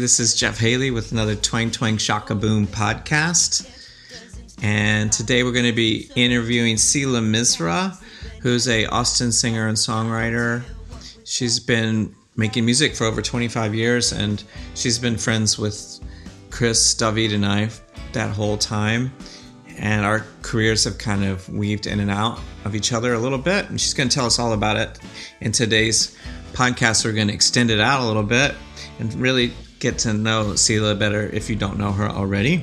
This is Jeff Haley with another Twang Twang Shock-A-Boom podcast. And today we're going to be interviewing Seela Misra, who's a Austin singer and songwriter. She's been making music for over 25 years and she's been friends with Chris, David, and I that whole time. And our careers have kind of weaved in and out of each other a little bit. And she's going to tell us all about it in today's podcast. We're going to extend it out a little bit and really get to know Seela better if you don't know her already.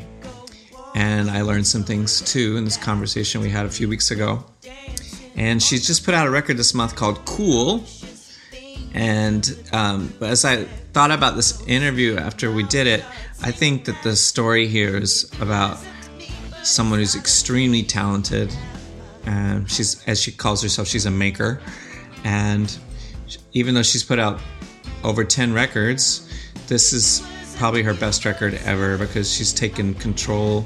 And I learned some things too in this conversation we had a few weeks ago. And she's just put out a record this month called Cool. And um, as I thought about this interview after we did it, I think that the story here is about someone who's extremely talented. And she's, as she calls herself, she's a maker. And even though she's put out over 10 records, this is probably her best record ever because she's taken control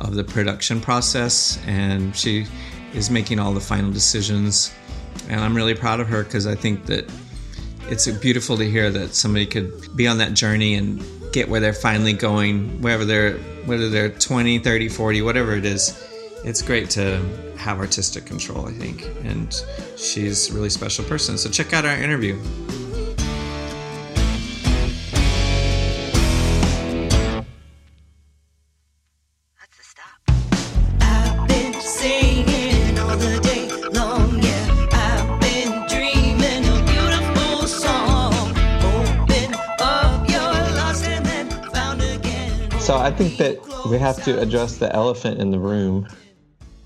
of the production process and she is making all the final decisions. And I'm really proud of her because I think that it's beautiful to hear that somebody could be on that journey and get where they're finally going, whether they're whether they're 20, 30, 40, whatever it is. It's great to have artistic control, I think, and she's a really special person. So check out our interview. Think that we have to address the elephant in the room,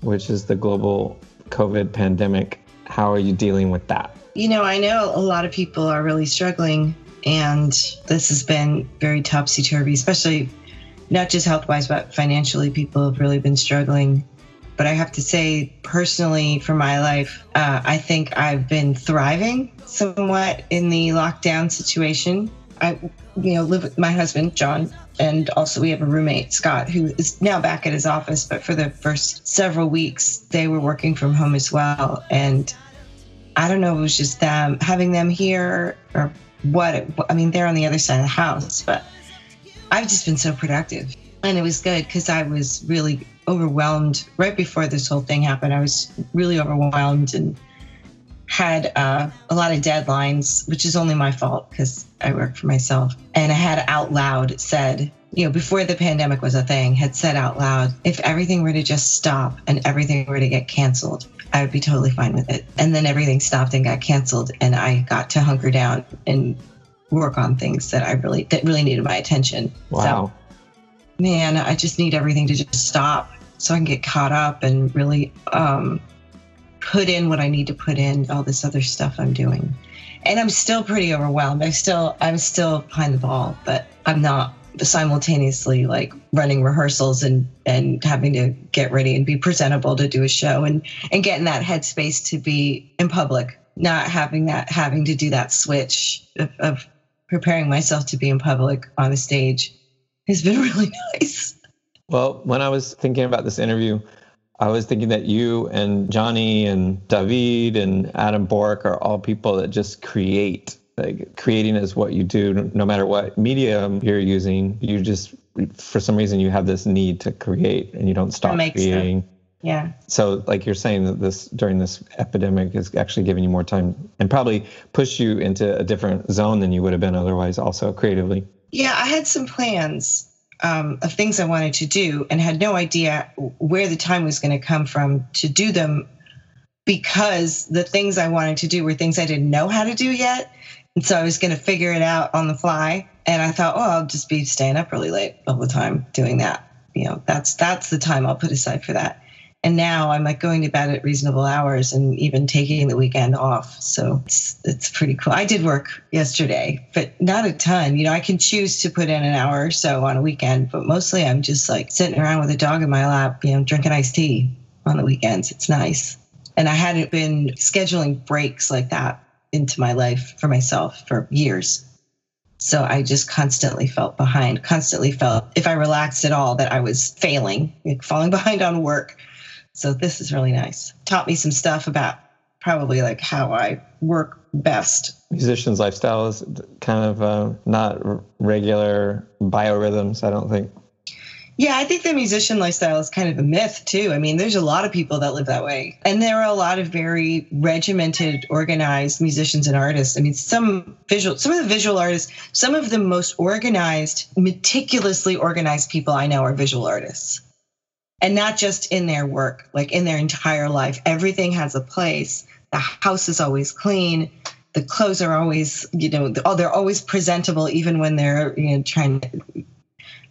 which is the global COVID pandemic. How are you dealing with that? You know, I know a lot of people are really struggling, and this has been very topsy turvy, especially not just health wise, but financially. People have really been struggling. But I have to say, personally, for my life, uh, I think I've been thriving somewhat in the lockdown situation. I, you know, live with my husband, John, and also we have a roommate, Scott, who is now back at his office. But for the first several weeks, they were working from home as well. And I don't know, it was just them having them here or what. It, I mean, they're on the other side of the house, but I've just been so productive. And it was good because I was really overwhelmed right before this whole thing happened. I was really overwhelmed and had uh, a lot of deadlines, which is only my fault because I work for myself. And I had out loud said, you know, before the pandemic was a thing, had said out loud, if everything were to just stop and everything were to get canceled, I would be totally fine with it. And then everything stopped and got canceled, and I got to hunker down and work on things that I really that really needed my attention. Wow. So, man, I just need everything to just stop so I can get caught up and really um, put in what I need to put in, all this other stuff I'm doing. And I'm still pretty overwhelmed. I still I'm still behind the ball, but I'm not simultaneously like running rehearsals and and having to get ready and be presentable to do a show and and get in that headspace to be in public not having that having to do that switch of, of preparing myself to be in public on the stage has been really nice well when i was thinking about this interview I was thinking that you and Johnny and David and Adam Bork are all people that just create. Like creating is what you do, no matter what medium you're using. You just, for some reason, you have this need to create, and you don't stop creating. Sense. Yeah. So, like you're saying that this during this epidemic is actually giving you more time and probably push you into a different zone than you would have been otherwise, also creatively. Yeah, I had some plans um, of things I wanted to do and had no idea where the time was going to come from to do them because the things I wanted to do were things I didn't know how to do yet. And so I was going to figure it out on the fly. And I thought, oh, I'll just be staying up really late all the time doing that. You know, that's that's the time I'll put aside for that and now I'm like going to bed at reasonable hours and even taking the weekend off. So it's it's pretty cool. I did work yesterday, but not a ton. You know, I can choose to put in an hour or so on a weekend, but mostly I'm just like sitting around with a dog in my lap, you know, drinking iced tea on the weekends. It's nice. And I hadn't been scheduling breaks like that into my life for myself for years. So I just constantly felt behind, constantly felt if I relaxed at all that I was failing, like falling behind on work so this is really nice. Taught me some stuff about probably like how I work best. Musician's lifestyle is kind of uh, not regular biorhythms, I don't think. Yeah, I think the musician lifestyle is kind of a myth too. I mean, there's a lot of people that live that way. And there are a lot of very regimented, organized musicians and artists. I mean, some visual some of the visual artists, some of the most organized, meticulously organized people I know are visual artists. And not just in their work, like in their entire life. Everything has a place. The house is always clean. The clothes are always, you know, oh, they're always presentable, even when they're you know, trying to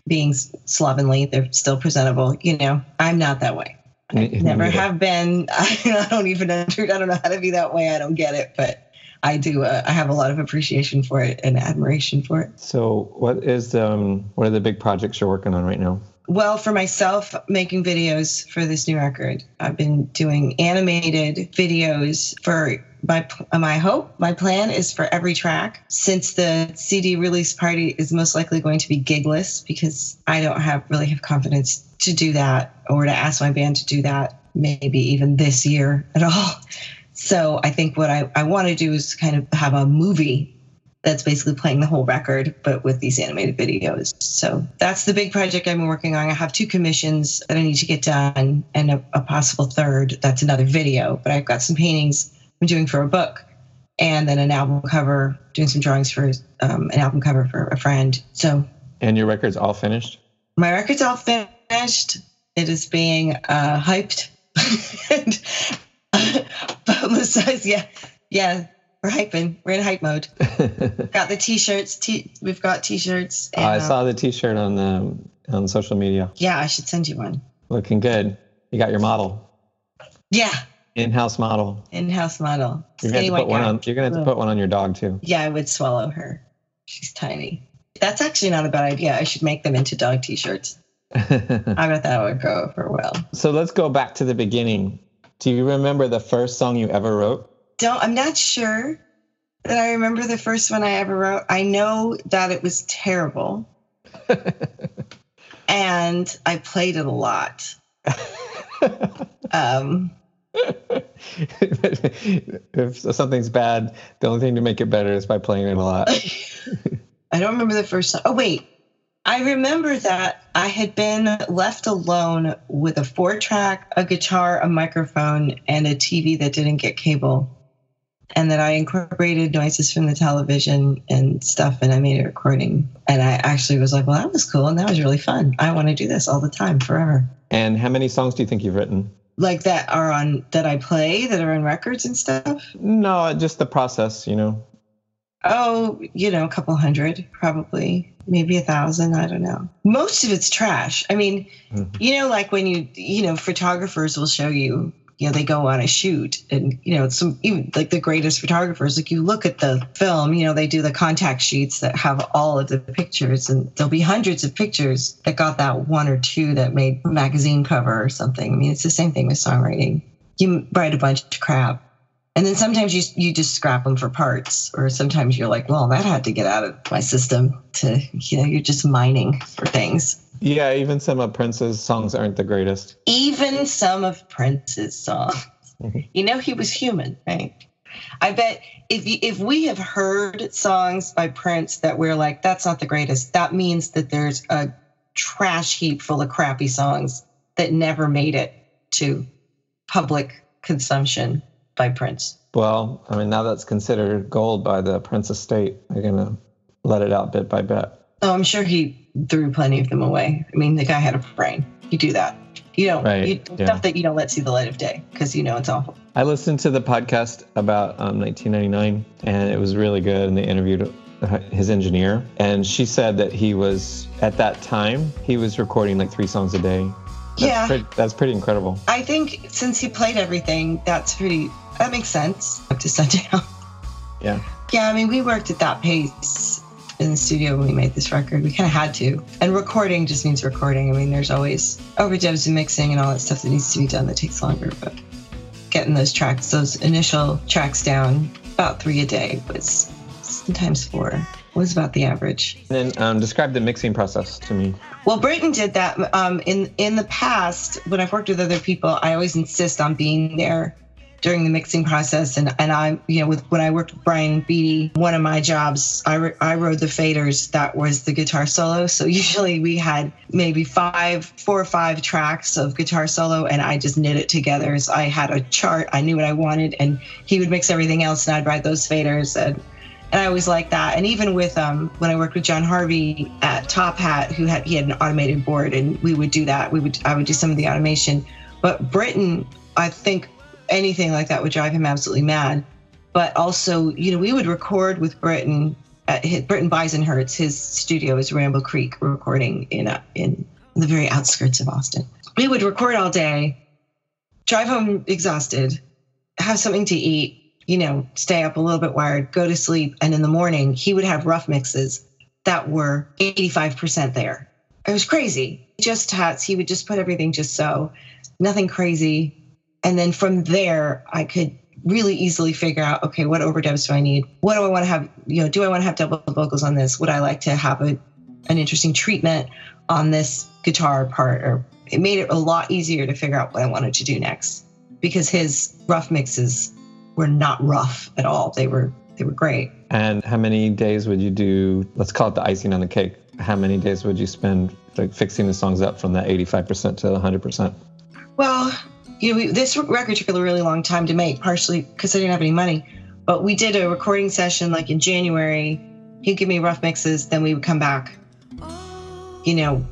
being slovenly. They're still presentable. You know, I'm not that way. I never have been. I, don't even I don't know how to be that way. I don't get it, but I do. Uh, I have a lot of appreciation for it and admiration for it. So, what is um, what are the big projects you're working on right now? Well, for myself, making videos for this new record, I've been doing animated videos for my my hope, my plan is for every track. Since the CD release party is most likely going to be gigless because I don't have really have confidence to do that or to ask my band to do that maybe even this year at all. So I think what I, I want to do is kind of have a movie that's basically playing the whole record, but with these animated videos. So that's the big project I've been working on. I have two commissions that I need to get done and a, a possible third. That's another video, but I've got some paintings I'm doing for a book and then an album cover, doing some drawings for um, an album cover for a friend. So, and your record's all finished? My record's all finished. It is being uh, hyped and publicized. Yeah, yeah, we're hyping. We're in hype mode. got the t-shirts. T- we've got t-shirts. And, oh, I saw um, the t-shirt on the on social media. Yeah, I should send you one. Looking good. You got your model. Yeah, in-house model. In-house model. You're gonna, put one on, you're gonna have to put one on your dog too. Yeah, I would swallow her. She's tiny. That's actually not a bad idea. I should make them into dog t-shirts. I bet that would go over well. So let's go back to the beginning. Do you remember the first song you ever wrote? Don't I'm not sure that I remember the first one I ever wrote. I know that it was terrible. and I played it a lot. um if something's bad, the only thing to make it better is by playing it a lot. I don't remember the first time. Oh, wait. I remember that I had been left alone with a four track, a guitar, a microphone, and a TV that didn't get cable. And that I incorporated noises from the television and stuff, and I made a recording. And I actually was like, well, that was cool. And that was really fun. I want to do this all the time, forever. And how many songs do you think you've written? like that are on that I play that are on records and stuff? No, just the process, you know. Oh, you know, a couple hundred, probably, maybe a thousand. I don't know. Most of it's trash. I mean, mm-hmm. you know, like when you, you know, photographers will show you you know they go on a shoot and you know some even like the greatest photographers like you look at the film you know they do the contact sheets that have all of the pictures and there'll be hundreds of pictures that got that one or two that made a magazine cover or something. I mean it's the same thing with songwriting. You write a bunch of crap and then sometimes you you just scrap them for parts or sometimes you're like well that had to get out of my system to you know you're just mining for things yeah, even some of Prince's songs aren't the greatest. Even some of Prince's songs. Mm-hmm. you know, he was human, right? I bet if if we have heard songs by Prince that we're like, that's not the greatest, that means that there's a trash heap full of crappy songs that never made it to public consumption by Prince. Well, I mean, now that's considered gold by the Prince estate. They're gonna let it out bit by bit. Oh, I'm sure he threw plenty of them away. I mean, the guy had a brain. You do that. You don't right. you, yeah. stuff that you don't let see the light of day because you know it's awful. I listened to the podcast about um, 1999, and it was really good. And they interviewed uh, his engineer, and she said that he was at that time he was recording like three songs a day. That's yeah, pretty, that's pretty incredible. I think since he played everything, that's pretty. That makes sense up to sundown. Yeah. Yeah, I mean, we worked at that pace in the studio when we made this record. We kind of had to. And recording just means recording. I mean, there's always overdubs and mixing and all that stuff that needs to be done that takes longer. But getting those tracks, those initial tracks down, about three a day was sometimes four was about the average. And then um, describe the mixing process to me. Well, Britton did that. Um, in in the past, when I've worked with other people, I always insist on being there during the mixing process. And, and I, you know, with when I worked with Brian Beattie, one of my jobs, I, I wrote the faders. That was the guitar solo. So usually we had maybe five, four or five tracks of guitar solo, and I just knit it together. So I had a chart. I knew what I wanted, and he would mix everything else, and I'd write those faders. And and I always liked that. And even with um, when I worked with John Harvey at Top Hat, who had he had an automated board, and we would do that. We would I would do some of the automation. But Britton, I think anything like that would drive him absolutely mad. But also, you know, we would record with Britton at uh, his, Britton Beisenherz. His studio is Rainbow Creek Recording in a, in the very outskirts of Austin. We would record all day, drive home exhausted, have something to eat, you know, stay up a little bit wired, go to sleep, and in the morning he would have rough mixes that were 85% there. It was crazy. Just hats. He would just put everything just so, nothing crazy and then from there, I could really easily figure out okay, what overdubs do I need? What do I want to have? You know, do I want to have double vocals on this? Would I like to have a, an interesting treatment on this guitar part? Or it made it a lot easier to figure out what I wanted to do next because his rough mixes were not rough at all. They were they were great. And how many days would you do? Let's call it the icing on the cake. How many days would you spend like fixing the songs up from that 85% to 100%? Well, you know, we, this record took a really long time to make, partially because I didn't have any money. But we did a recording session like in January. He'd give me rough mixes, then we would come back. You know,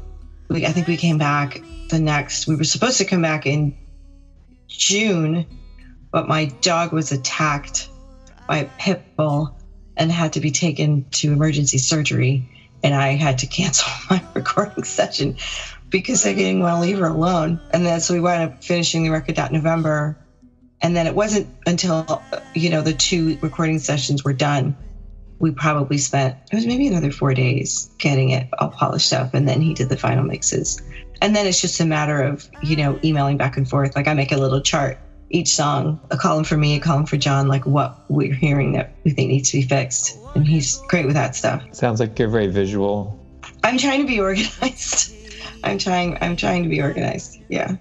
we, I think we came back the next. We were supposed to come back in June, but my dog was attacked by a pit bull and had to be taken to emergency surgery. And I had to cancel my recording session because I didn't want to leave her alone. And then so we wound up finishing the record that November. And then it wasn't until, you know, the two recording sessions were done. We probably spent, it was maybe another four days getting it all polished up. And then he did the final mixes. And then it's just a matter of, you know, emailing back and forth. Like I make a little chart each song, a column for me, a column for John, like what we're hearing that we think needs to be fixed. And he's great with that stuff. Sounds like you're very visual. I'm trying to be organized. I'm trying. I'm trying to be organized. Yeah,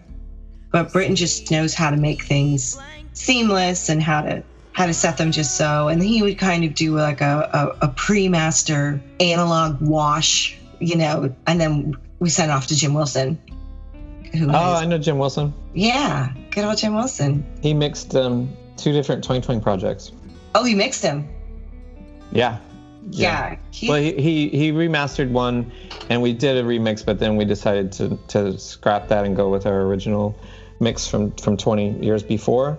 but Britton just knows how to make things seamless and how to how to set them just so. And he would kind of do like a, a, a pre-master analog wash, you know, and then we sent off to Jim Wilson. Who oh, has, I know Jim Wilson. Yeah, good old Jim Wilson. He mixed um, two different 2020 projects. Oh, he mixed them. Yeah, yeah. yeah well, he, he, he remastered one, and we did a remix, but then we decided to to scrap that and go with our original mix from from 20 years before.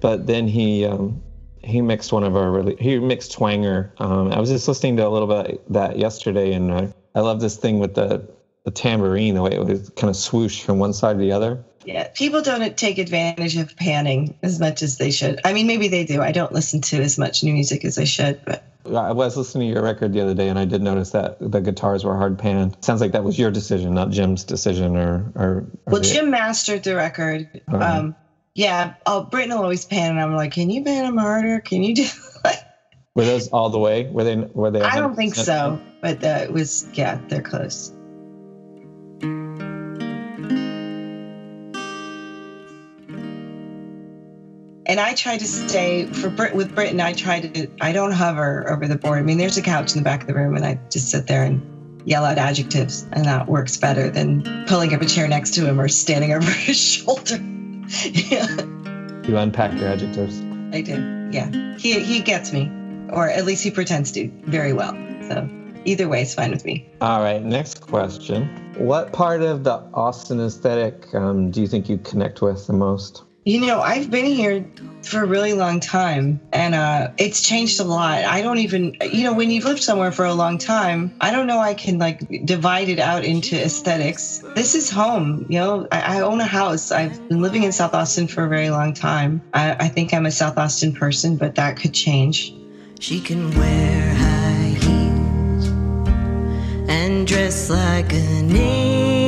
But then he um, he mixed one of our really he mixed Twanger. Um, I was just listening to a little bit of that yesterday, and I, I love this thing with the the tambourine, the way it would kind of swoosh from one side to the other. Yeah, people don't take advantage of panning as much as they should. I mean, maybe they do. I don't listen to as much new music as I should, but I was listening to your record the other day, and I did notice that the guitars were hard panned. Sounds like that was your decision, not Jim's decision, or or. or well, the... Jim mastered the record. Right. Um, yeah, I'll, will always pan, and I'm like, "Can you pan them harder? Can you do?" like... Were those all the way? Were they? Were they? I don't think so, but uh, it was. Yeah, they're close. And I try to stay for Brit with Britton. I try to I don't hover over the board. I mean, there's a couch in the back of the room, and I just sit there and yell out adjectives, and that works better than pulling up a chair next to him or standing over his shoulder. yeah. You unpack your adjectives. I do. Yeah, he he gets me, or at least he pretends to very well. So either way, it's fine with me. All right. Next question: What part of the Austin aesthetic um, do you think you connect with the most? You know, I've been here for a really long time and uh, it's changed a lot. I don't even, you know, when you've lived somewhere for a long time, I don't know I can like divide it out into aesthetics. This is home, you know, I, I own a house. I've been living in South Austin for a very long time. I, I think I'm a South Austin person, but that could change. She can wear high heels and dress like an angel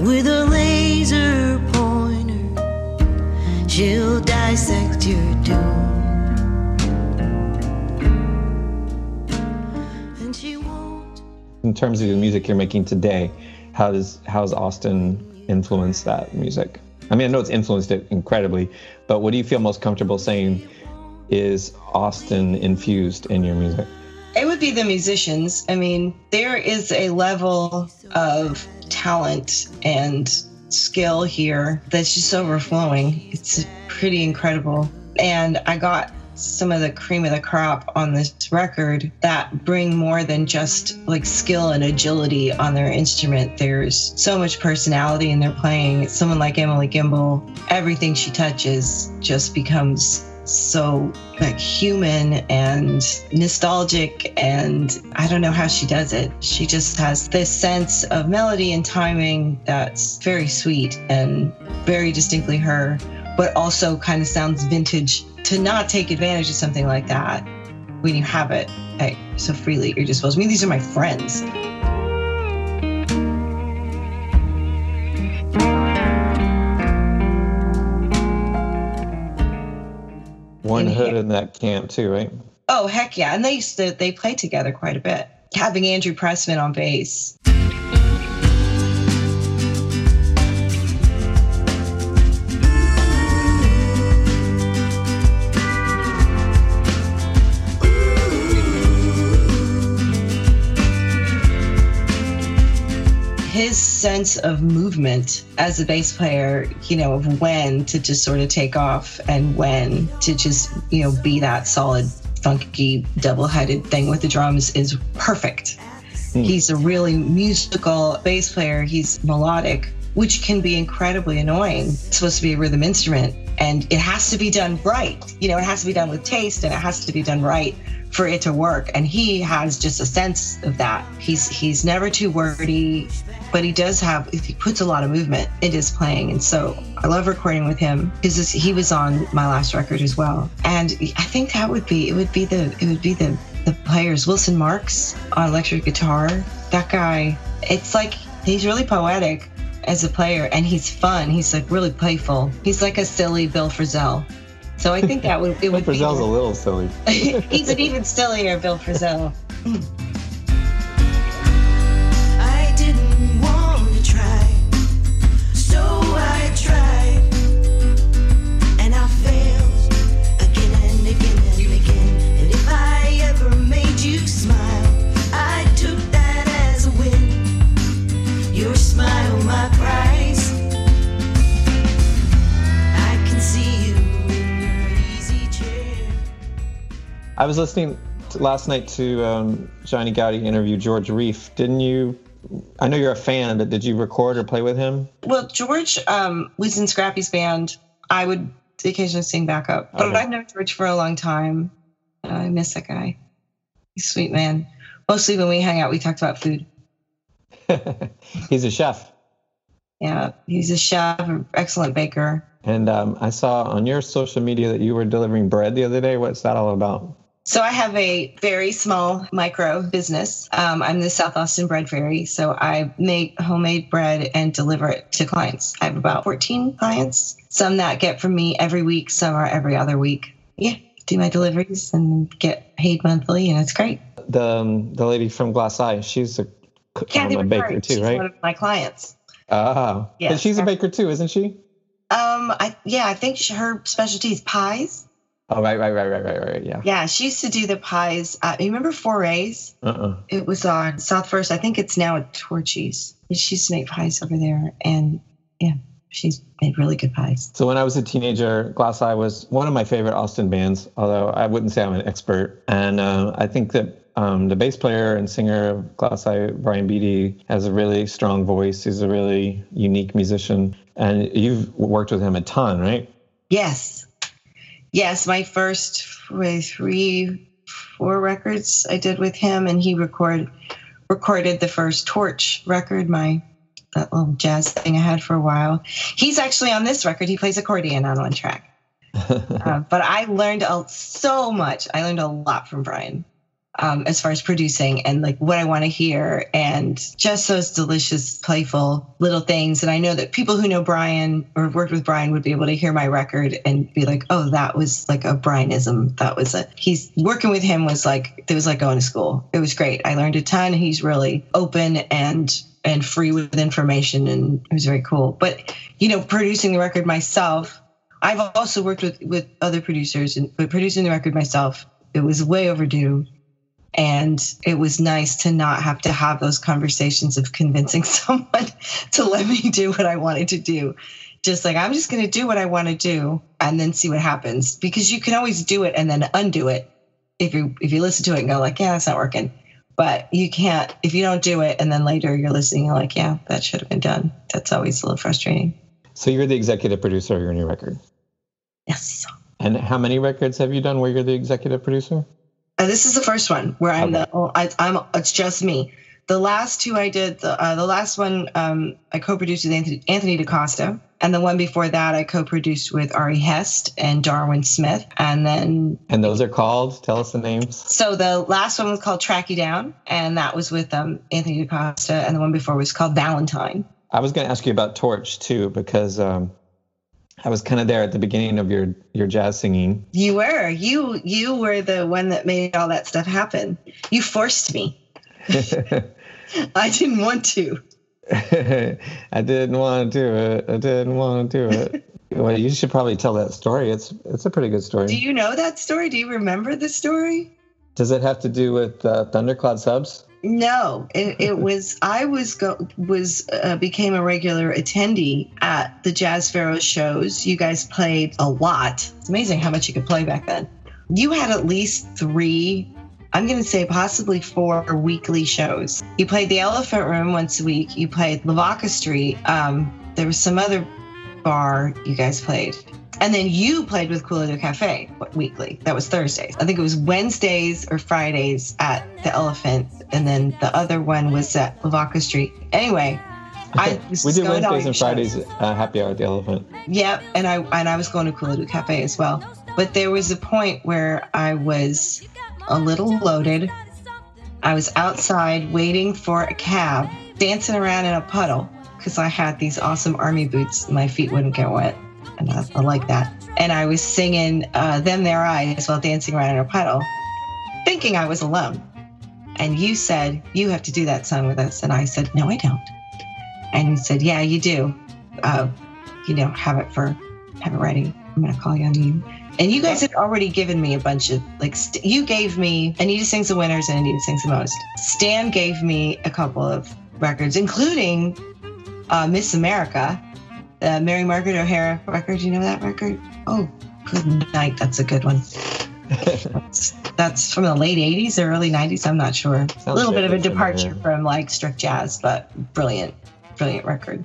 with a laser pointer, she'll dissect your doom. In terms of the music you're making today, how does how's Austin influence that music? I mean, I know it's influenced it incredibly, but what do you feel most comfortable saying is Austin infused in your music? It would be the musicians. I mean, there is a level of talent and skill here that's just overflowing. It's pretty incredible. And I got some of the cream of the crop on this record that bring more than just like skill and agility on their instrument. There's so much personality in their playing. Someone like Emily Gimble, everything she touches just becomes so like human and nostalgic and I don't know how she does it. She just has this sense of melody and timing that's very sweet and very distinctly her, but also kind of sounds vintage to not take advantage of something like that when you have it like, so freely at your disposal. I mean, these are my friends. Hood in that camp too, right? Oh heck yeah! And they used to they played together quite a bit. Having Andrew Pressman on bass. His sense of movement as a bass player, you know, of when to just sort of take off and when to just, you know, be that solid, funky, double headed thing with the drums is perfect. Mm. He's a really musical bass player. He's melodic, which can be incredibly annoying. It's supposed to be a rhythm instrument and it has to be done right. You know, it has to be done with taste and it has to be done right for it to work. And he has just a sense of that. He's he's never too wordy, but he does have he puts a lot of movement in his playing. And so I love recording with him because he was on my last record as well. And I think that would be it would be the it would be the the players Wilson Marks on electric guitar. That guy, it's like he's really poetic as a player and he's fun. He's like really playful. He's like a silly Bill Frisell. So I think that would it would Frisell's be, a little silly. he's an even sillier Bill Frisell. I was listening to, last night to um, Johnny Goudie interview George Reiff. Didn't you? I know you're a fan, but did you record or play with him? Well, George um, was in Scrappy's band. I would occasionally sing backup, but okay. I've known George for a long time. Uh, I miss that guy. He's a sweet man. Mostly when we hang out, we talked about food. he's a chef. Yeah, he's a chef, an excellent baker. And um, I saw on your social media that you were delivering bread the other day. What's that all about? So I have a very small micro business. Um, I'm the South Austin Bread Fairy. So I make homemade bread and deliver it to clients. I have about 14 clients. Some that get from me every week, some are every other week. Yeah, do my deliveries and get paid monthly, and it's great. The um, the lady from Glass Eye, she's a, Kathy um, a baker too, she's right? One of my clients. Ah, yeah. she's a baker too, isn't she? Um, I yeah, I think she, her specialty is pies. Oh, right, right, right, right, right, right. Yeah. Yeah, she used to do the pies. Uh, you remember Forays? Uh-uh. It was on South First. I think it's now at Torchy's. She used to make pies over there. And yeah, she's made really good pies. So when I was a teenager, Glass Eye was one of my favorite Austin bands, although I wouldn't say I'm an expert. And uh, I think that um, the bass player and singer of Glass Eye, Brian Beattie, has a really strong voice. He's a really unique musician. And you've worked with him a ton, right? Yes. Yes, my first three, four records I did with him, and he record recorded the first Torch record, my that little jazz thing I had for a while. He's actually on this record. He plays accordion on one track. uh, but I learned so much. I learned a lot from Brian um, as far as producing and like what I want to hear and just those delicious, playful little things. And I know that people who know Brian or worked with Brian would be able to hear my record and be like, oh, that was like a Brianism. That was a, he's working with him was like, it was like going to school. It was great. I learned a ton. He's really open and and free with information and it was very cool. But you know, producing the record myself, I've also worked with with other producers and but producing the record myself, it was way overdue. And it was nice to not have to have those conversations of convincing someone to let me do what I wanted to do. Just like I'm just going to do what I want to do and then see what happens because you can always do it and then undo it if you if you listen to it and go like, yeah, it's not working. But you can't if you don't do it and then later you're listening, you're like, yeah, that should have been done. That's always a little frustrating. So you're the executive producer of your new record. Yes. And how many records have you done where you're the executive producer? Uh, this is the first one where I'm Okay. the I, I'm it's just me. The last two I did the uh, the last one um, I co-produced with Anthony, Anthony DaCosta, and the one before that I co-produced with Ari Hest and Darwin Smith, and then And those are called, tell us the names. so the last one was called Track You Down, and that was with um, Anthony DaCosta, and the one before was called Valentine. I was going to ask you about Torch too, because um, I was kind of there at the beginning of your, your jazz singing. You were you you were the one that made all that stuff happen. You forced me. I didn't want to. I didn't want to do it. I didn't want to do it. well, you should probably tell that story. It's it's a pretty good story. Do you know that story? Do you remember the story? Does it have to do with uh, Thundercloud subs? No, it, it was I was go was uh, became a regular attendee at the Jazz Pharaohs shows. You guys played a lot. It's amazing how much you could play back then. You had at least three. I'm going to say possibly four weekly shows. You played the Elephant Room once a week. You played Lavaca Street. Um, there was some other bar you guys played. And then you played with Coolado Cafe weekly. That was Thursdays. I think it was Wednesdays or Fridays at the Elephant, and then the other one was at Lavaca Street. Anyway, I was we do going to all Wednesdays and. Fridays uh, happy hour at the Elephant. Yep, and I and I was going to Coolado Cafe as well. But there was a point where I was a little loaded. I was outside waiting for a cab, dancing around in a puddle because I had these awesome army boots. My feet wouldn't get wet, and I, I like that. And I was singing uh, "Them There Eyes" while dancing around in a puddle, thinking I was alone. And you said you have to do that song with us, and I said no, I don't. And you said, yeah, you do. Uh, you know, have it for have it ready. I'm gonna call you on you. And you guys had already given me a bunch of like st- you gave me Anita sings the winners and Anita sings the most. Stan gave me a couple of records, including uh, Miss America, the Mary Margaret O'Hara record. You know that record? Oh, good night. That's a good one. That's, from the late 80s or early 90s. I'm not sure. a little bit of a vaguely familiar. departure from like strict jazz, but brilliant, brilliant record.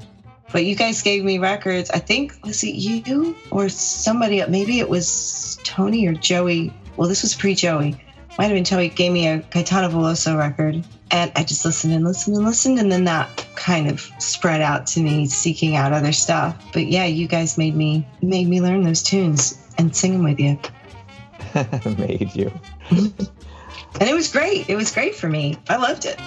But you guys gave me records. I think was it you or somebody? Maybe it was Tony or Joey. Well, this was pre-Joey. Might have been Joey. Gave me a Caetano Veloso record, and I just listened and listened and listened, and then that kind of spread out to me, seeking out other stuff. But yeah, you guys made me made me learn those tunes and sing them with you, Made you. and it was great. It was great for me. I loved it.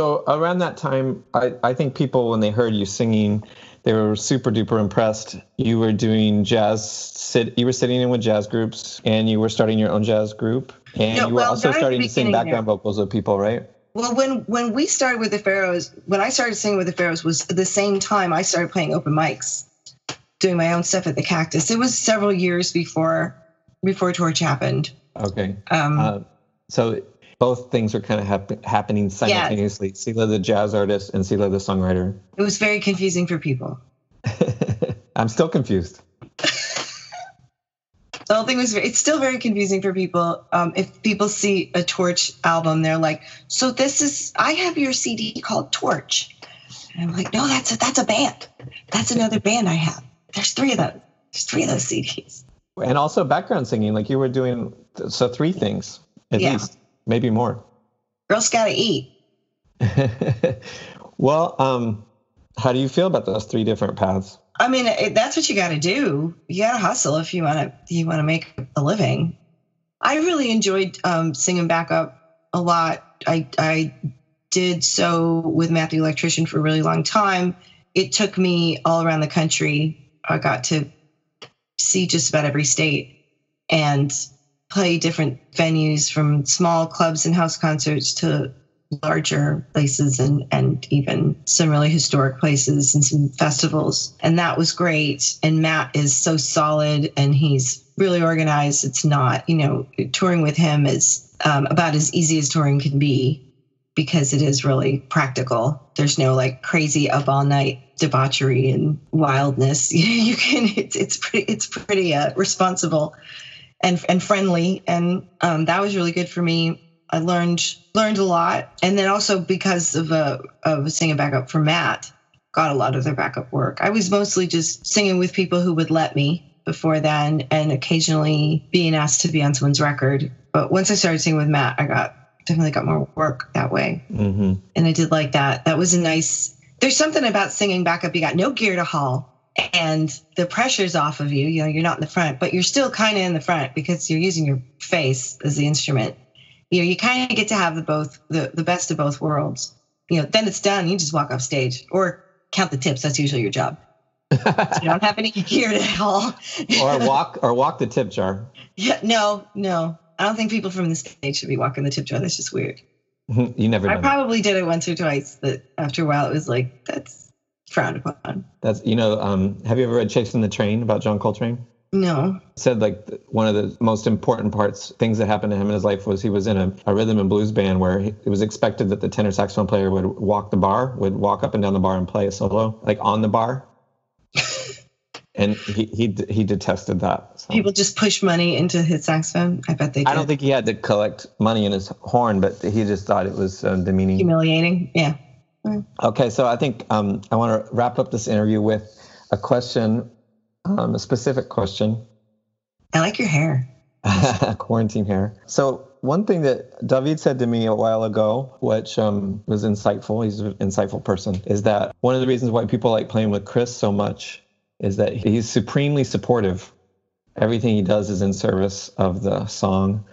So around that time, I, I think people when they heard you singing, they were super duper impressed. You were doing jazz sit. You were sitting in with jazz groups, and you were starting your own jazz group, and you were well, also starting to sing background vocals with people, right? Well, when when we started with the Pharaohs, when I started singing with the Pharaohs, was the same time I started playing open mics, doing my own stuff at the Cactus. It was several years before before Torch happened. Okay. Um, Uh, so both things are kind of hap- happening simultaneously. Seela the jazz artist and Seela the songwriter. it was very confusing for people. I'm still confused. The whole thing was it's still very confusing for people. Um, if people see a Torch album, they're like, "So this is I have your CD called Torch," and I'm like, "No, that's a that's a band. That's another band I have. There's three of them. There's three of those CDs." And also background singing, like you were doing, so three things at Yeah. least, maybe more. Girls gotta eat. well, um, how do you feel about those three different paths? I mean, it, that's what you got to do. You got to hustle if you want to. You want to make a living. I really enjoyed um, singing backup a lot. I I did so with Matt the electrician for a really long time. It took me all around the country. I got to see just about every state and play different venues from small clubs and house concerts to larger places and and even some really historic places and some festivals. And that was great. And matt is so solid and he's really organized. It's not you know touring with him is um, about as easy as touring can be because it is really practical. There's no like crazy up all night debauchery and wildness. You can it's it's pretty it's pretty uh, responsible and and friendly and um, that was really good for me I learned learned a lot, and then also because of uh, of singing backup for Matt, got a lot of their backup work. I was mostly just singing with people who would let me before then, and occasionally being asked to be on someone's record. But once I started singing with Matt, I got definitely got more work that way, hmm and I did like that. That was a nice. There's something about singing backup. You got no gear to haul. And the pressure's off of you. You know, you're not in the front, but you're still kind of in the front because you're using your face as the instrument you know, you kind of get to have the both the, the best of both worlds. You know, then it's done. You just walk off stage or count the tips. That's usually your job. you don't have any gear to haul. or walk or walk the tip jar. yeah, no, no. I don't think people from the stage should be walking the tip jar. That's just weird. you never I done that. probably did it once or twice, but after a while, it was like that's frowned upon. That's you know. Um, have you ever read Chasing the Trane about John Coltrane? No, said like one of the most important parts things that happened to him in his life was he was in a, a rhythm and blues band where he, it was expected that the tenor saxophone player would walk the bar would walk up and down the bar and play a solo like on the bar and he he he detested that so. people just push money into his saxophone. I bet they. Did. i don't think he had to collect money in his horn but he just thought it was uh, demeaning humiliating. Yeah. Okay, so I think um, I want to wrap up this interview with a question, um, a specific question. I like your hair. quarantine hair. So one thing that David said to me a while ago, which um, was insightful, he's an insightful person, is that one of the reasons why people like playing with Chris so much is that he's supremely supportive. Everything he does is in service of the song.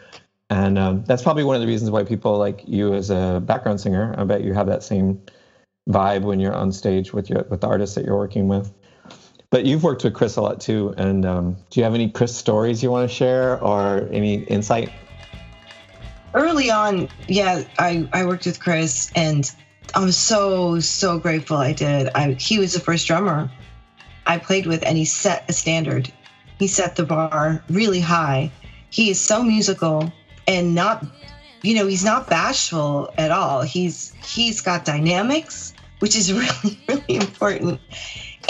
And um, that's probably one of the reasons why people like you as a background singer. I bet you have that same vibe when you're on stage with your with artists that you're working with. But you've worked with Chris a lot too. And um, do you have any Chris stories you want to share or any insight? early on, yeah, I, I worked with Chris and I'm so, so grateful I did. I, he was the first drummer I played with and he set a standard. He set the bar really high. He is so musical and not, you know, he's not bashful at all. He's he's got dynamics, which is really, really important.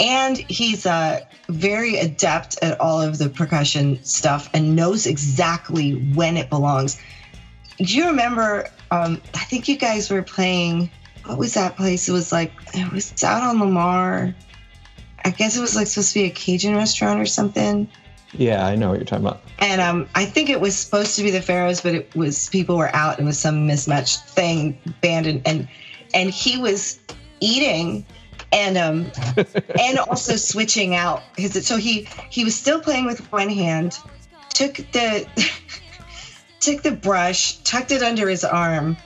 And he's uh, very adept at all of the percussion stuff and knows exactly when it belongs do you remember um i think you guys were playing what was that place it was like it was out on lamar i guess it was like supposed to be a cajun restaurant or something Yeah, I know what you're talking about. and um i think it was supposed to be the pharaohs but it was people were out and it was some mismatched thing band and and, and he was eating and um and also switching out his so he he was still playing with one hand took the took the brush tucked it under his arm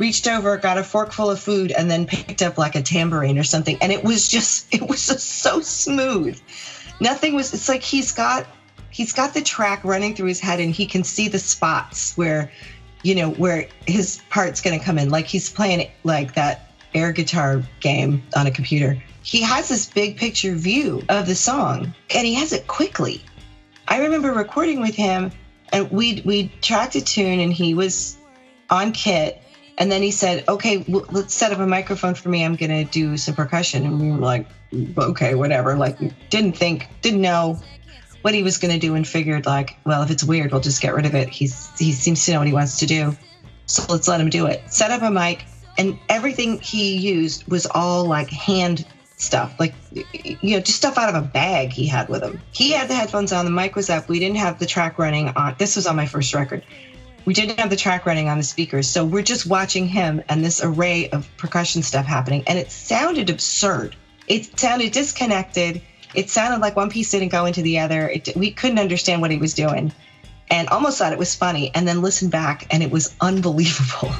reached over got a fork full of food and then picked up like a tambourine or something. And it was just it was just so smooth. Nothing was it's like he's got he's got the track running through his head and he can see the spots where you know where his part's going to come in. Like he's playing like that air guitar game on a computer. He has this big picture view of the song and he has it quickly. I remember recording with him and we we tracked a tune and he was on kit and then he said okay well, let's set up a microphone for me. I'm going to do some percussion. And we were like okay whatever. Like didn't think didn't know what he was going to do and figured like well if it's weird we'll just get rid of it. He's he seems to know what he wants to do. So let's let him do it. Set up a mic and everything he used was all like hand stuff, like you know, just stuff out of a bag he had with him. He had the headphones on, the mic was up. We didn't have the track running on. This was on my first record. We didn't have the track running on the speakers, so we're just watching him and this array of percussion stuff happening, and it sounded absurd. It sounded disconnected. It sounded like one piece didn't go into the other. It, we couldn't understand what he was doing, and almost thought it was funny. And then listened back, and it was unbelievable.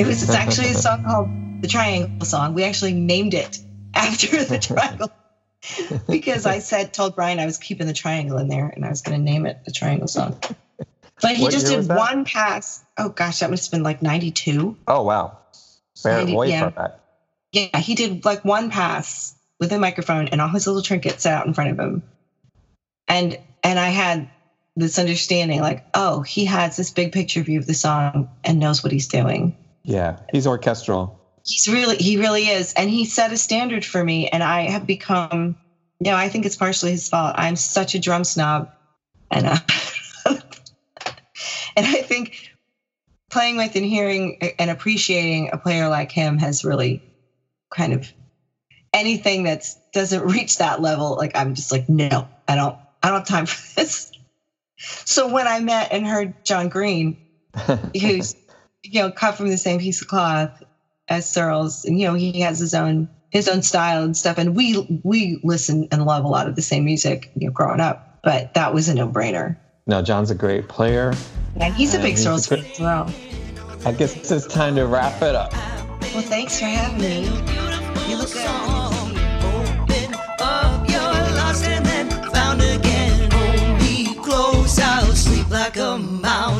It was it's actually a song called the Triangle Song. We actually named it after the triangle because I said told Brian I was keeping the triangle in there and I was going to name it the Triangle Song. But he What just did one pass. Oh gosh, that must have been like '92. Oh wow, Fair, Ninety- way yeah. back. Yeah, he did like one pass with a microphone and all his little trinkets set out in front of him. And and I had this understanding like, oh, he has this big picture view of the song and knows what he's doing. Yeah, he's orchestral. He's really he really is. And he set a standard for me and I have become you know, I think it's partially his fault. I'm such a drum snob. And uh, and I think playing with and hearing and appreciating a player like him has really kind of anything that doesn't reach that level like i'm just like no i don't i don't have time for this so when i met and heard john green who's you know, cut from the same piece of cloth as Searles. And, you know, he has his own his own style and stuff. And we we listen and love a lot of the same music, you know, growing up. But that was a no brainer. No, John's a great player. Yeah, he's a big he's Searles fan as well. I guess it's time to wrap it up. Well, thanks for having me. You look good. like a.